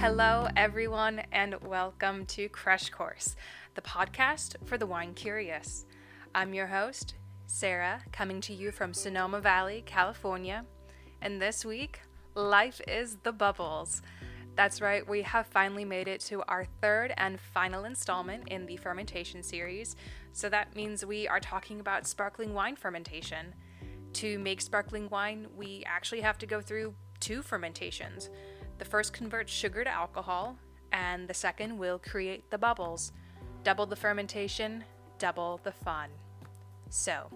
Hello, everyone, and welcome to Crush Course, the podcast for the wine curious. I'm your host, Sarah, coming to you from Sonoma Valley, California. And this week, life is the bubbles. That's right, we have finally made it to our third and final installment in the fermentation series. So that means we are talking about sparkling wine fermentation. To make sparkling wine, we actually have to go through two fermentations. The first converts sugar to alcohol, and the second will create the bubbles. Double the fermentation, double the fun. So,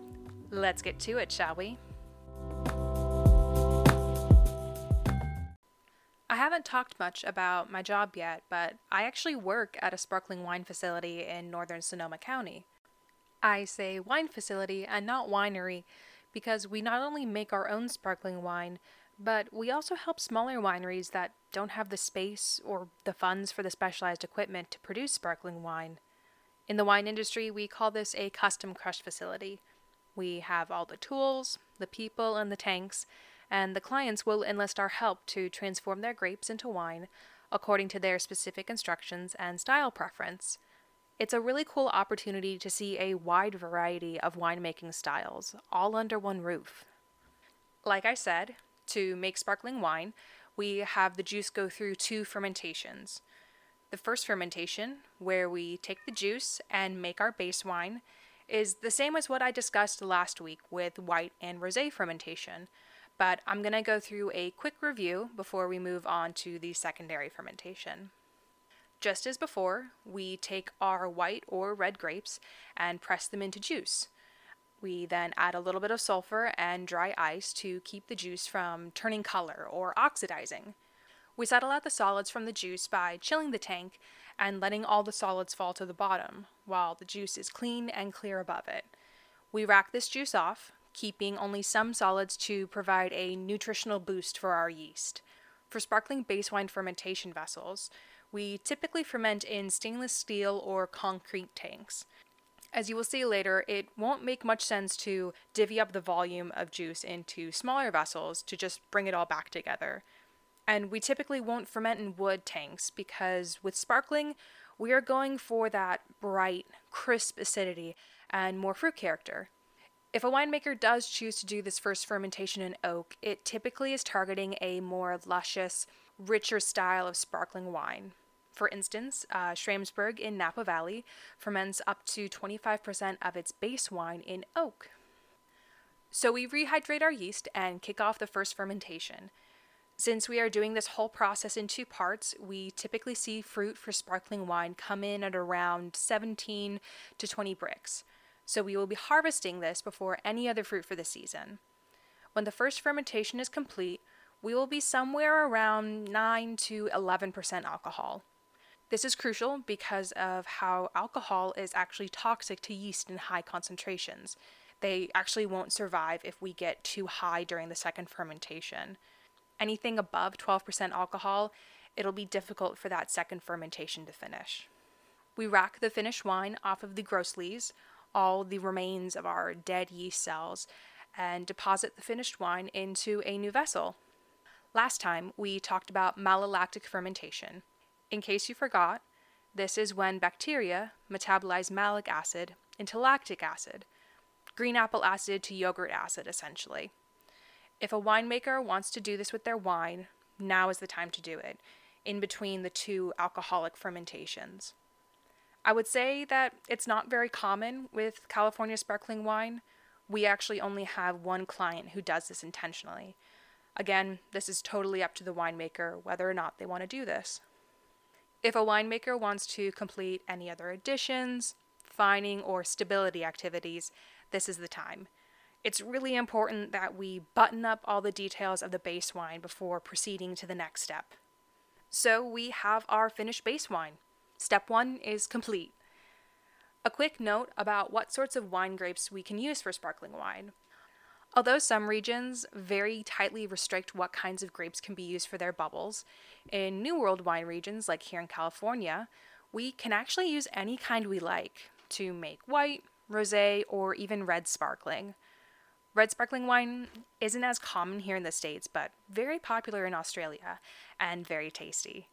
let's get to it, shall we? I haven't talked much about my job yet, but I actually work at a sparkling wine facility in northern Sonoma County. I say wine facility and not winery because we not only make our own sparkling wine, but we also help smaller wineries that don't have the space or the funds for the specialized equipment to produce sparkling wine. In the wine industry, we call this a custom crush facility. We have all the tools, the people, and the tanks, and the clients will enlist our help to transform their grapes into wine according to their specific instructions and style preference. It's a really cool opportunity to see a wide variety of winemaking styles, all under one roof. Like I said, to make sparkling wine, we have the juice go through two fermentations. The first fermentation, where we take the juice and make our base wine, is the same as what I discussed last week with white and rosé fermentation, but I'm going to go through a quick review before we move on to the secondary fermentation. Just as before, we take our white or red grapes and press them into juice. We then add a little bit of sulfur and dry ice to keep the juice from turning color or oxidizing. We settle out the solids from the juice by chilling the tank and letting all the solids fall to the bottom, while the juice is clean and clear above it. We rack this juice off, keeping only some solids to provide a nutritional boost for our yeast. For sparkling base wine fermentation vessels, we typically ferment in stainless steel or concrete tanks. As you will see later, it won't make much sense to divvy up the volume of juice into smaller vessels to just bring it all back together. And we typically won't ferment in wood tanks because with sparkling, we are going for that bright, crisp acidity and more fruit character. If a winemaker does choose to do this first fermentation in oak, it typically is targeting a more luscious, richer style of sparkling wine. For instance, uh, Schramsberg in Napa Valley ferments up to 25% of its base wine in oak. So we rehydrate our yeast and kick off the first fermentation. Since we are doing this whole process in two parts, we typically see fruit for sparkling wine come in at around 17 to 20 Brix. So we will be harvesting this before any other fruit for the season. When the first fermentation is complete, we will be somewhere around 9 to 11% alcohol. This is crucial because of how alcohol is actually toxic to yeast in high concentrations. They actually won't survive if we get too high during the second fermentation. Anything above 12% alcohol, it'll be difficult for that second fermentation to finish. We rack the finished wine off of the gross lees, all the remains of our dead yeast cells, and deposit the finished wine into a new vessel. Last time, we talked about malolactic fermentation. In case you forgot, this is when bacteria metabolize malic acid into lactic acid, green apple acid to yogurt acid, essentially. If a winemaker wants to do this with their wine, now is the time to do it, in between the two alcoholic fermentations. I would say that it's not very common with California sparkling wine. We actually only have one client who does this intentionally. Again, this is totally up to the winemaker whether or not they want to do this. If a winemaker wants to complete any other additions, fining, or stability activities, this is the time. It's really important that we button up all the details of the base wine before proceeding to the next step. So we have our finished base wine. Step one is complete. A quick note about what sorts of wine grapes we can use for sparkling wine. Although some regions very tightly restrict what kinds of grapes can be used for their bubbles, in New World wine regions like here in California, we can actually use any kind we like to make white, rosé, or even red sparkling. Red sparkling wine isn't as common here in the States, but very popular in Australia and very tasty.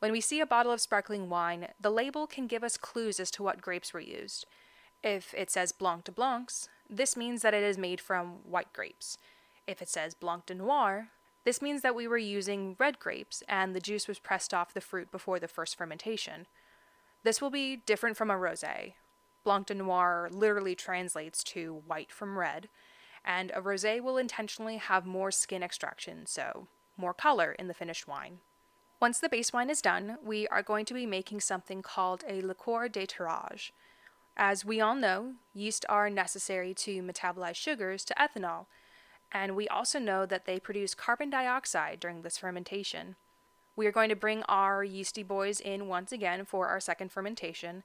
When we see a bottle of sparkling wine, the label can give us clues as to what grapes were used. If it says Blanc de Blancs, this means that it is made from white grapes. If it says Blanc de Noir, this means that we were using red grapes and the juice was pressed off the fruit before the first fermentation. This will be different from a rosé. Blanc de Noir literally translates to white from red, and a rosé will intentionally have more skin extraction, so more color in the finished wine. Once the base wine is done, we are going to be making something called a liqueur de tirage. As we all know, yeast are necessary to metabolize sugars to ethanol, and we also know that they produce carbon dioxide during this fermentation. We are going to bring our yeasty boys in once again for our second fermentation,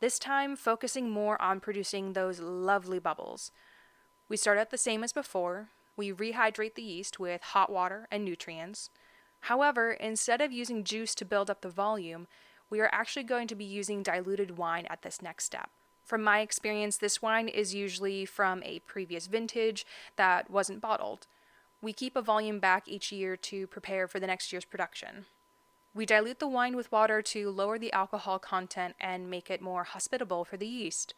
this time focusing more on producing those lovely bubbles. We start out the same as before. We rehydrate the yeast with hot water and nutrients. However, instead of using juice to build up the volume, we are actually going to be using diluted wine at this next step. From my experience, this wine is usually from a previous vintage that wasn't bottled. We keep a volume back each year to prepare for the next year's production. We dilute the wine with water to lower the alcohol content and make it more hospitable for the yeast.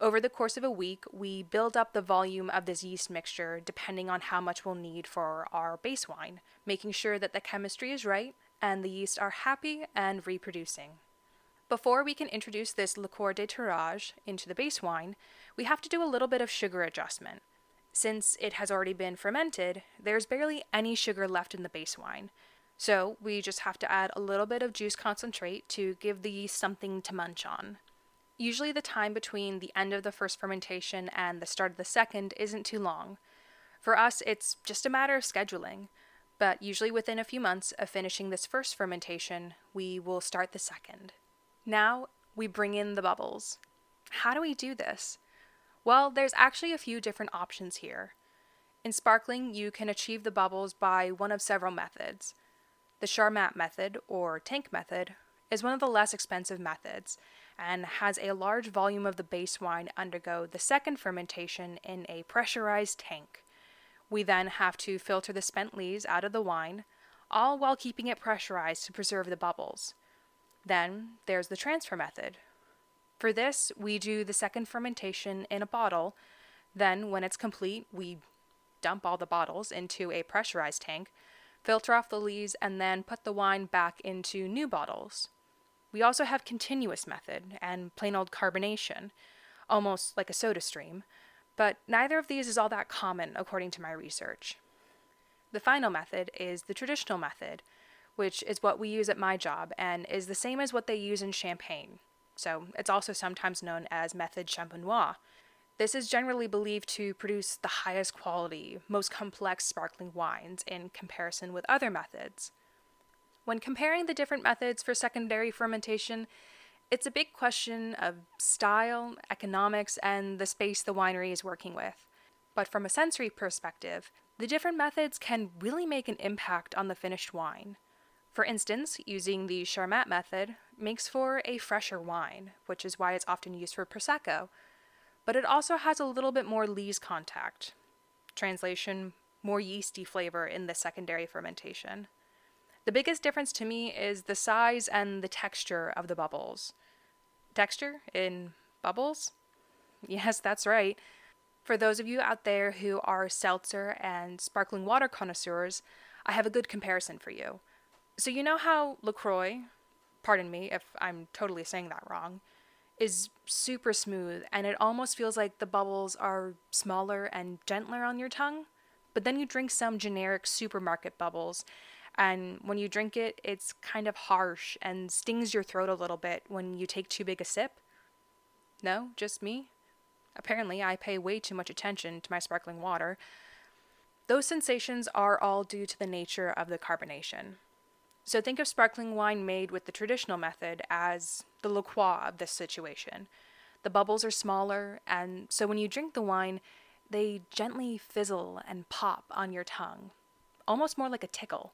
Over the course of a week, we build up the volume of this yeast mixture depending on how much we'll need for our base wine, making sure that the chemistry is right and the yeast are happy and reproducing. Before we can introduce this liqueur de tirage into the base wine, we have to do a little bit of sugar adjustment. Since it has already been fermented, there's barely any sugar left in the base wine, so we just have to add a little bit of juice concentrate to give the yeast something to munch on. Usually, the time between the end of the first fermentation and the start of the second isn't too long. For us, it's just a matter of scheduling, but usually within a few months of finishing this first fermentation, we will start the second. Now, we bring in the bubbles. How do we do this? Well, there's actually a few different options here. In sparkling, you can achieve the bubbles by one of several methods. The Charmat method, or tank method, is one of the less expensive methods and has a large volume of the base wine undergo the second fermentation in a pressurized tank. We then have to filter the spent lees out of the wine, all while keeping it pressurized to preserve the bubbles. Then there's the transfer method. For this, we do the second fermentation in a bottle. Then, when it's complete, we dump all the bottles into a pressurized tank, filter off the lees, and then put the wine back into new bottles. We also have continuous method and plain old carbonation, almost like a soda stream, but neither of these is all that common according to my research. The final method is the traditional method, which is what we use at my job and is the same as what they use in Champagne. So it's also sometimes known as method champenois. This is generally believed to produce the highest quality, most complex sparkling wines in comparison with other methods. When comparing the different methods for secondary fermentation, it's a big question of style, economics, and the space the winery is working with. But from a sensory perspective, the different methods can really make an impact on the finished wine. For instance, using the Charmat method makes for a fresher wine, which is why it's often used for Prosecco, but it also has a little bit more lees contact. Translation, more yeasty flavor in the secondary fermentation. The biggest difference to me is the size and the texture of the bubbles. Texture in bubbles? Yes, that's right. For those of you out there who are seltzer and sparkling water connoisseurs, I have a good comparison for you. So you know how LaCroix, pardon me if I'm totally saying that wrong, is super smooth and it almost feels like the bubbles are smaller and gentler on your tongue? But then you drink some generic supermarket bubbles and when you drink it, it's kind of harsh and stings your throat a little bit when you take too big a sip. No, just me? Apparently, I pay way too much attention to my sparkling water. Those sensations are all due to the nature of the carbonation. So think of sparkling wine made with the traditional method as the LaCroix of this situation. The bubbles are smaller, and so when you drink the wine, they gently fizzle and pop on your tongue, almost more like a tickle.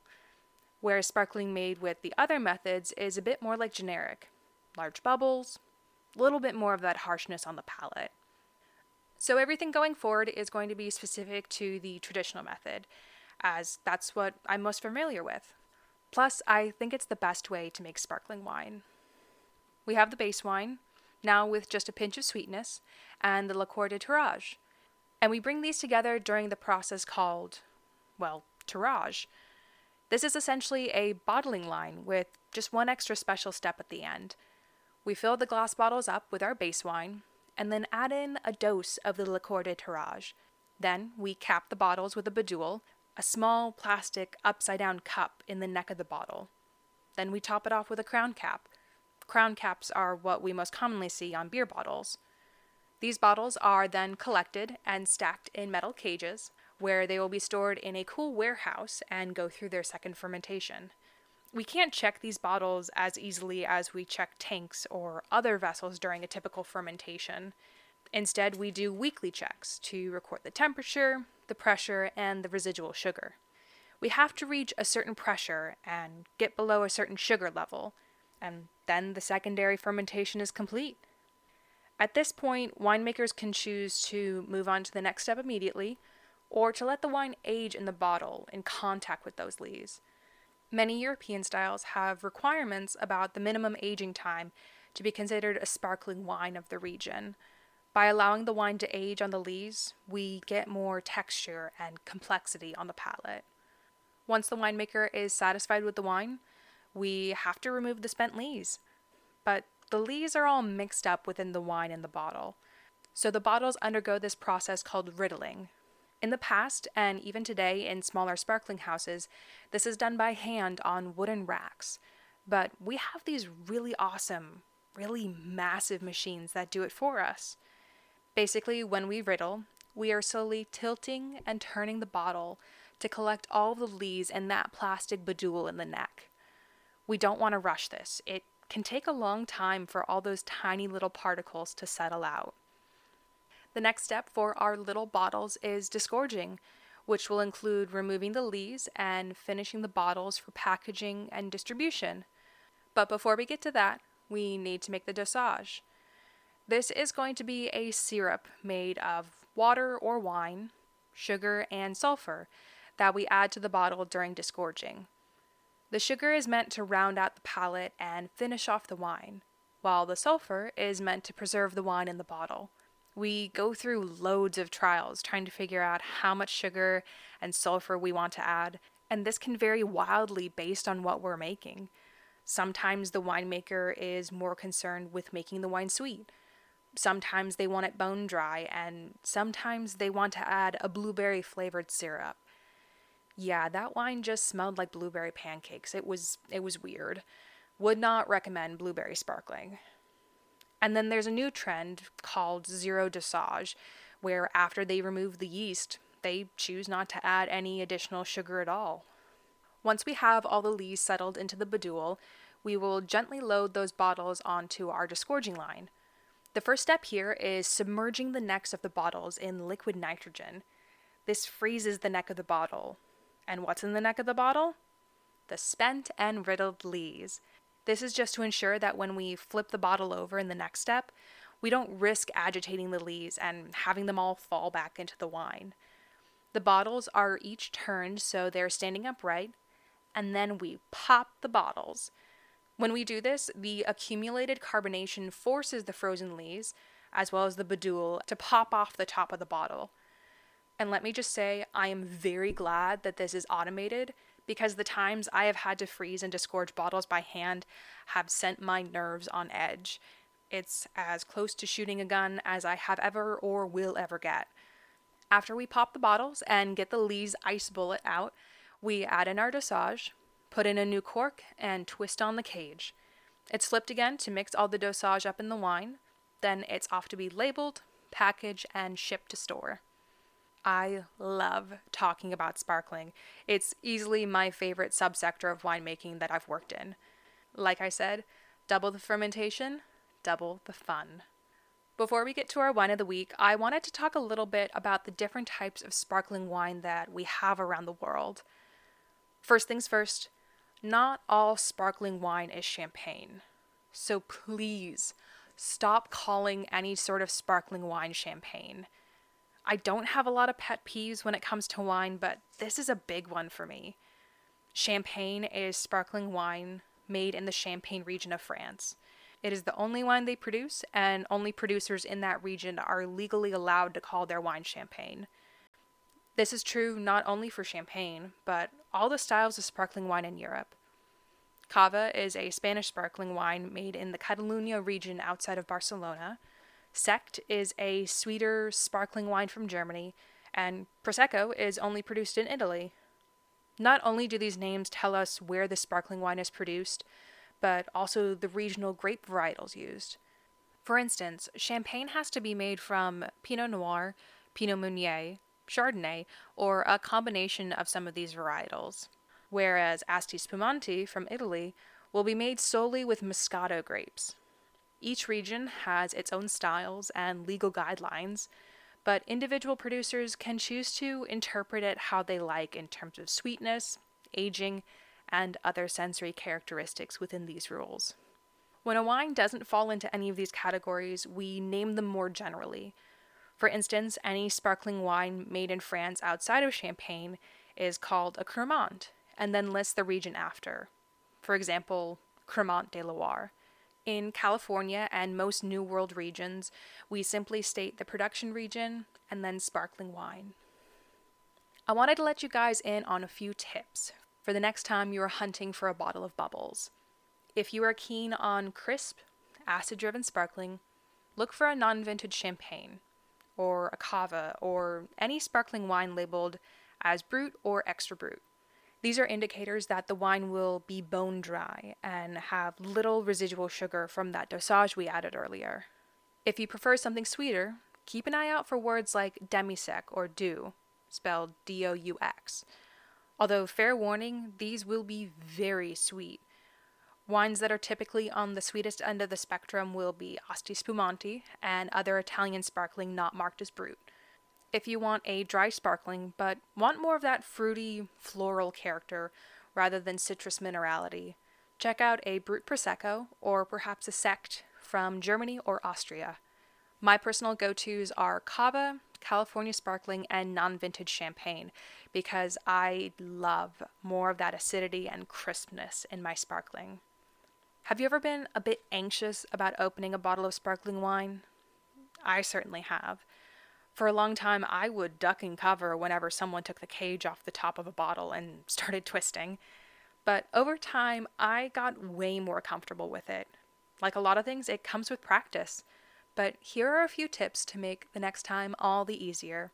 Whereas sparkling made with the other methods is a bit more like generic large bubbles, a little bit more of that harshness on the palate. So everything going forward is going to be specific to the traditional method, as that's what I'm most familiar with. Plus, I think it's the best way to make sparkling wine. We have the base wine, now with just a pinch of sweetness, and the liqueur de tirage. And we bring these together during the process called, well, tirage. This is essentially a bottling line with just one extra special step at the end. We fill the glass bottles up with our base wine and then add in a dose of the liqueur de tirage. Then we cap the bottles with a bidule, a small plastic upside down cup in the neck of the bottle. Then we top it off with a crown cap. Crown caps are what we most commonly see on beer bottles. These bottles are then collected and stacked in metal cages, where they will be stored in a cool warehouse and go through their second fermentation. We can't check these bottles as easily as we check tanks or other vessels during a typical fermentation. Instead, we do weekly checks to record the temperature, the pressure, and the residual sugar. We have to reach a certain pressure and get below a certain sugar level, and then the secondary fermentation is complete. At this point, winemakers can choose to move on to the next step immediately or to let the wine age in the bottle in contact with those lees. Many European styles have requirements about the minimum aging time to be considered a sparkling wine of the region. By allowing the wine to age on the lees, we get more texture and complexity on the palate. Once the winemaker is satisfied with the wine, we have to remove the spent lees. But the lees are all mixed up within the wine in the bottle. So the bottles undergo this process called riddling, in the past, and even today in smaller sparkling houses, this is done by hand on wooden racks. But we have these really awesome, really massive machines that do it for us. Basically, when we riddle, we are slowly tilting and turning the bottle to collect all the lees in that plastic bidule in the neck. We don't want to rush this. It can take a long time for all those tiny little particles to settle out. The next step for our little bottles is disgorging, which will include removing the lees and finishing the bottles for packaging and distribution. But before we get to that, we need to make the dosage. This is going to be a syrup made of water or wine, sugar, and sulfur that we add to the bottle during disgorging. The sugar is meant to round out the palate and finish off the wine, while the sulfur is meant to preserve the wine in the bottle. We go through loads of trials trying to figure out how much sugar and sulfur we want to add, and this can vary wildly based on what we're making. Sometimes the winemaker is more concerned with making the wine sweet. Sometimes they want it bone dry, and sometimes they want to add a blueberry flavored syrup. Yeah, that wine just smelled like blueberry pancakes. It was it was weird. Would not recommend blueberry sparkling. And then there's a new trend called zero dosage, where after they remove the yeast, they choose not to add any additional sugar at all. Once we have all the lees settled into the bidule, we will gently load those bottles onto our disgorging line. The first step here is submerging the necks of the bottles in liquid nitrogen. This freezes the neck of the bottle. And what's in the neck of the bottle? The spent and riddled lees. This is just to ensure that when we flip the bottle over in the next step, we don't risk agitating the lees and having them all fall back into the wine. The bottles are each turned so they're standing upright, and then we pop the bottles. When we do this, the accumulated carbonation forces the frozen lees, as well as the bidule, to pop off the top of the bottle. And let me just say, I am very glad that this is automated because the times I have had to freeze and disgorge bottles by hand have sent my nerves on edge. It's as close to shooting a gun as I have ever or will ever get. After we pop the bottles and get the lees ice bullet out, we add in our dosage, put in a new cork, and twist on the cage. It's flipped again to mix all the dosage up in the wine. Then it's off to be labeled, packaged, and shipped to store. I love talking about sparkling. It's easily my favorite subsector of winemaking that I've worked in. Like I said, double the fermentation, double the fun. Before we get to our wine of the week, I wanted to talk a little bit about the different types of sparkling wine that we have around the world. First things first, not all sparkling wine is champagne. So please stop calling any sort of sparkling wine champagne. I don't have a lot of pet peeves when it comes to wine, but this is a big one for me. Champagne is sparkling wine made in the Champagne region of France. It is the only wine they produce, and only producers in that region are legally allowed to call their wine champagne. This is true not only for champagne, but all the styles of sparkling wine in Europe. Cava is a Spanish sparkling wine made in the Catalonia region outside of Barcelona. Sekt is a sweeter sparkling wine from Germany, and Prosecco is only produced in Italy. Not only do these names tell us where the sparkling wine is produced, but also the regional grape varietals used. For instance, champagne has to be made from Pinot Noir, Pinot Meunier, Chardonnay, or a combination of some of these varietals, whereas Asti Spumante from Italy will be made solely with Moscato grapes. Each region has its own styles and legal guidelines, but individual producers can choose to interpret it how they like in terms of sweetness, aging, and other sensory characteristics within these rules. When a wine doesn't fall into any of these categories, we name them more generally. For instance, any sparkling wine made in France outside of Champagne is called a Cremant, and then lists the region after. For example, Cremant de Loire. In California and most New World regions, we simply state the production region and then sparkling wine. I wanted to let you guys in on a few tips for the next time you are hunting for a bottle of bubbles. If you are keen on crisp, acid driven sparkling, look for a non vintage champagne, or a cava, or any sparkling wine labeled as brut or extra brut. These are indicators that the wine will be bone dry and have little residual sugar from that dosage we added earlier. If you prefer something sweeter, keep an eye out for words like demi-sec or doux, spelled D O U X, Although, fair warning, these will be very sweet. Wines that are typically on the sweetest end of the spectrum will be Asti Spumante and other Italian sparkling not marked as brut. If you want a dry sparkling but want more of that fruity, floral character rather than citrus minerality, check out a Brut Prosecco or perhaps a Sekt from Germany or Austria. My personal go tos are Cava, California Sparkling, and non vintage champagne because I love more of that acidity and crispness in my sparkling. Have you ever been a bit anxious about opening a bottle of sparkling wine? I certainly have. For a long time, I would duck and cover whenever someone took the cage off the top of a bottle and started twisting. But over time, I got way more comfortable with it. Like a lot of things, it comes with practice. But here are a few tips to make the next time all the easier.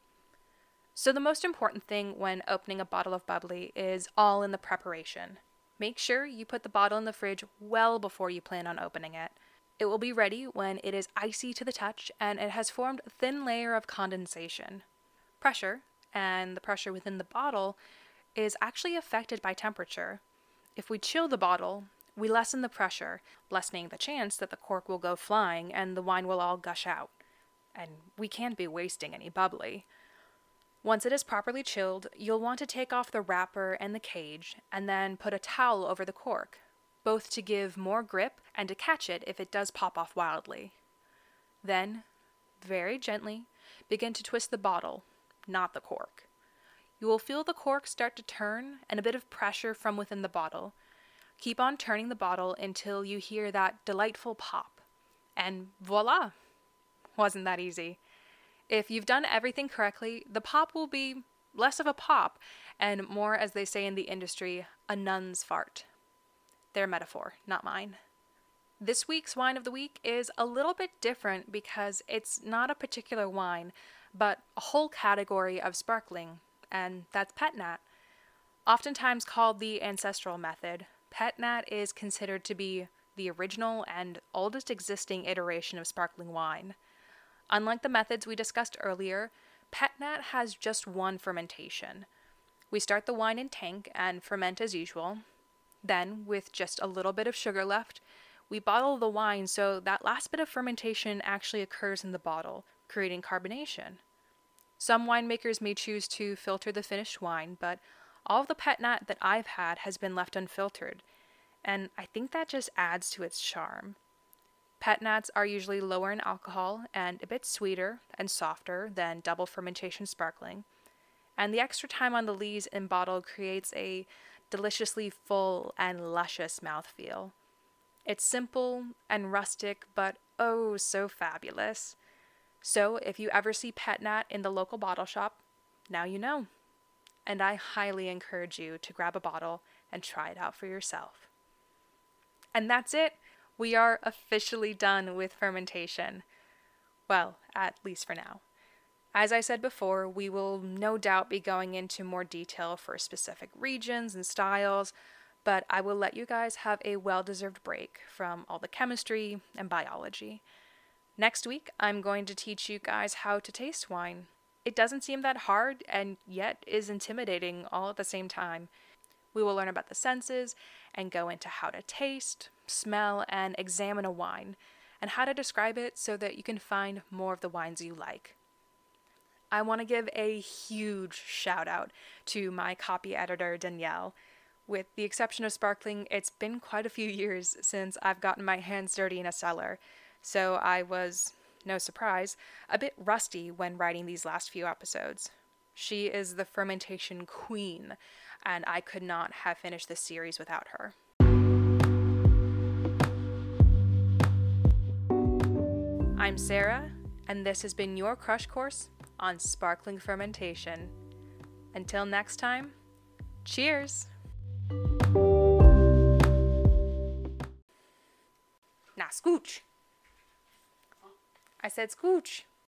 So, the most important thing when opening a bottle of bubbly is all in the preparation. Make sure you put the bottle in the fridge well before you plan on opening it. It will be ready when it is icy to the touch and it has formed a thin layer of condensation. Pressure, and the pressure within the bottle, is actually affected by temperature. If we chill the bottle, we lessen the pressure, lessening the chance that the cork will go flying and the wine will all gush out. And we can't be wasting any bubbly. Once it is properly chilled, you'll want to take off the wrapper and the cage and then put a towel over the cork, both to give more grip and to catch it if it does pop off wildly. Then, very gently, begin to twist the bottle, not the cork. You will feel the cork start to turn and a bit of pressure from within the bottle, Keep on turning the bottle until you hear that delightful pop. And voila! Wasn't that easy? If you've done everything correctly, the pop will be less of a pop and more, as they say in the industry, a nun's fart. Their metaphor, not mine. This week's wine of the week is a little bit different because it's not a particular wine, but a whole category of sparkling, and that's pet nat. Oftentimes called the ancestral method, Pet Nat is considered to be the original and oldest existing iteration of sparkling wine. Unlike the methods we discussed earlier, Pet Nat has just one fermentation. We start the wine in tank and ferment as usual. Then, with just a little bit of sugar left, we bottle the wine so that last bit of fermentation actually occurs in the bottle, creating carbonation. Some winemakers may choose to filter the finished wine, but all of the pet nat that I've had has been left unfiltered, and I think that just adds to its charm. Pet nats are usually lower in alcohol and a bit sweeter and softer than double fermentation sparkling, and the extra time on the lees in bottle creates a deliciously full and luscious mouthfeel. It's simple and rustic, but oh so fabulous. So if you ever see Pet Nat in the local bottle shop, now you know. And I highly encourage you to grab a bottle and try it out for yourself. And that's it. We are officially done with fermentation. Well, at least for now. As I said before, we will no doubt be going into more detail for specific regions and styles, but I will let you guys have a well deserved break from all the chemistry and biology. Next week, I'm going to teach you guys how to taste wine. It doesn't seem that hard and yet is intimidating all at the same time. We will learn about the senses and go into how to taste, smell, and examine a wine, and how to describe it so that you can find more of the wines you like. I want to give a huge shout out to my copy editor, Danielle. With the exception of sparkling, it's been quite a few years since I've gotten my hands dirty in a cellar, so I was, no surprise, a bit rusty when writing these last few episodes. She is the fermentation queen, and I could not have finished this series without her. I'm Sarah, and this has been your crush course on sparkling fermentation. Until next time, cheers! Now, scooch. I said scooch.